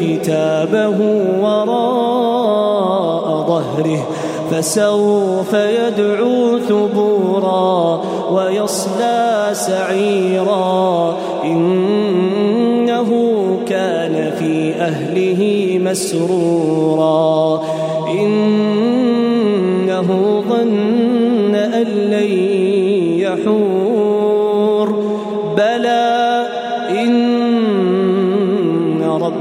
كتابه وراء ظهره فسوف يدعو ثبورا ويصلى سعيرا. إنه كان في أهله مسرورا. إنه ظن أن لن يحور. بلى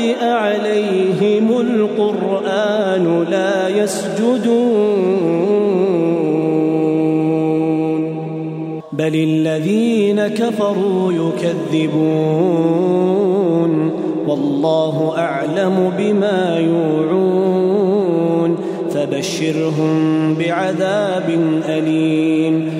قرئ عليهم القرآن لا يسجدون. بل الذين كفروا يكذبون. والله أعلم بما يوعون. فبشرهم بعذاب أليم.